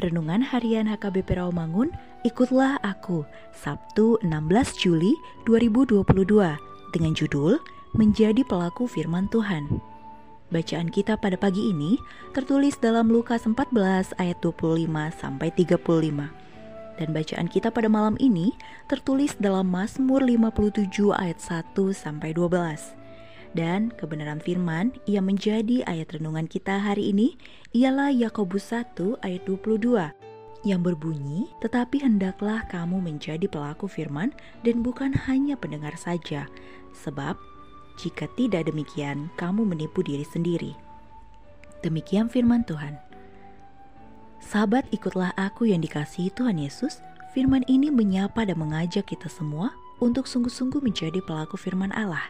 Renungan Harian HKBP Rawamangun, ikutlah aku, Sabtu 16 Juli 2022, dengan judul Menjadi Pelaku Firman Tuhan. Bacaan kita pada pagi ini tertulis dalam Lukas 14 ayat 25 sampai 35. Dan bacaan kita pada malam ini tertulis dalam Mazmur 57 ayat 1 sampai 12. Dan kebenaran firman yang menjadi ayat renungan kita hari ini ialah Yakobus 1 ayat 22 yang berbunyi, "Tetapi hendaklah kamu menjadi pelaku firman dan bukan hanya pendengar saja, sebab jika tidak demikian, kamu menipu diri sendiri." Demikian firman Tuhan. Sahabat, ikutlah aku yang dikasihi Tuhan Yesus. Firman ini menyapa dan mengajak kita semua untuk sungguh-sungguh menjadi pelaku firman Allah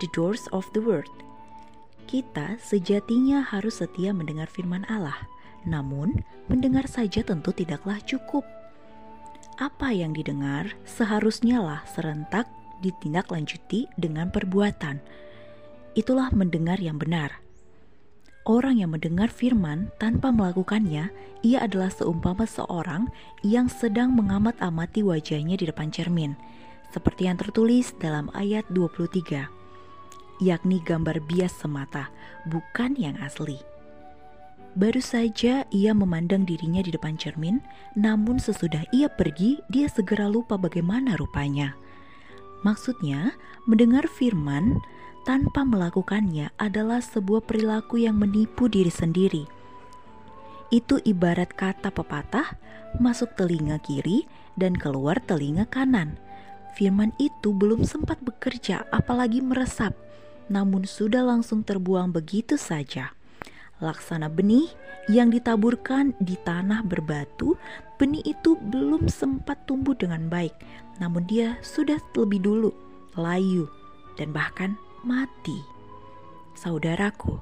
the doors of the world. Kita sejatinya harus setia mendengar firman Allah, namun mendengar saja tentu tidaklah cukup. Apa yang didengar seharusnya lah serentak ditindaklanjuti dengan perbuatan. Itulah mendengar yang benar. Orang yang mendengar firman tanpa melakukannya, ia adalah seumpama seorang yang sedang mengamat-amati wajahnya di depan cermin, seperti yang tertulis dalam ayat 23 yakni gambar bias semata, bukan yang asli. Baru saja ia memandang dirinya di depan cermin, namun sesudah ia pergi, dia segera lupa bagaimana rupanya. Maksudnya, mendengar firman tanpa melakukannya adalah sebuah perilaku yang menipu diri sendiri. Itu ibarat kata pepatah, masuk telinga kiri dan keluar telinga kanan. Firman itu belum sempat bekerja, apalagi meresap namun sudah langsung terbuang begitu saja. Laksana benih yang ditaburkan di tanah berbatu, benih itu belum sempat tumbuh dengan baik, namun dia sudah lebih dulu layu dan bahkan mati. Saudaraku,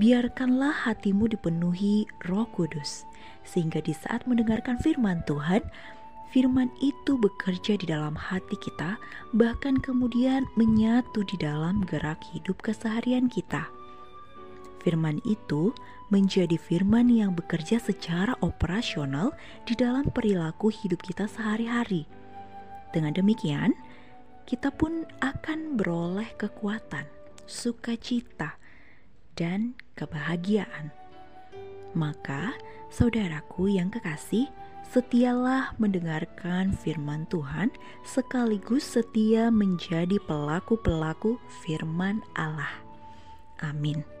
biarkanlah hatimu dipenuhi Roh Kudus, sehingga di saat mendengarkan firman Tuhan, firman itu bekerja di dalam hati kita, bahkan kemudian menyatu di dalam gerak hidup keseharian kita. Firman itu menjadi firman yang bekerja secara operasional di dalam perilaku hidup kita sehari-hari. Dengan demikian, kita pun akan beroleh kekuatan, sukacita, dan kebahagiaan. Maka, saudaraku yang kekasih, Setialah mendengarkan firman Tuhan, sekaligus setia menjadi pelaku-pelaku firman Allah. Amin.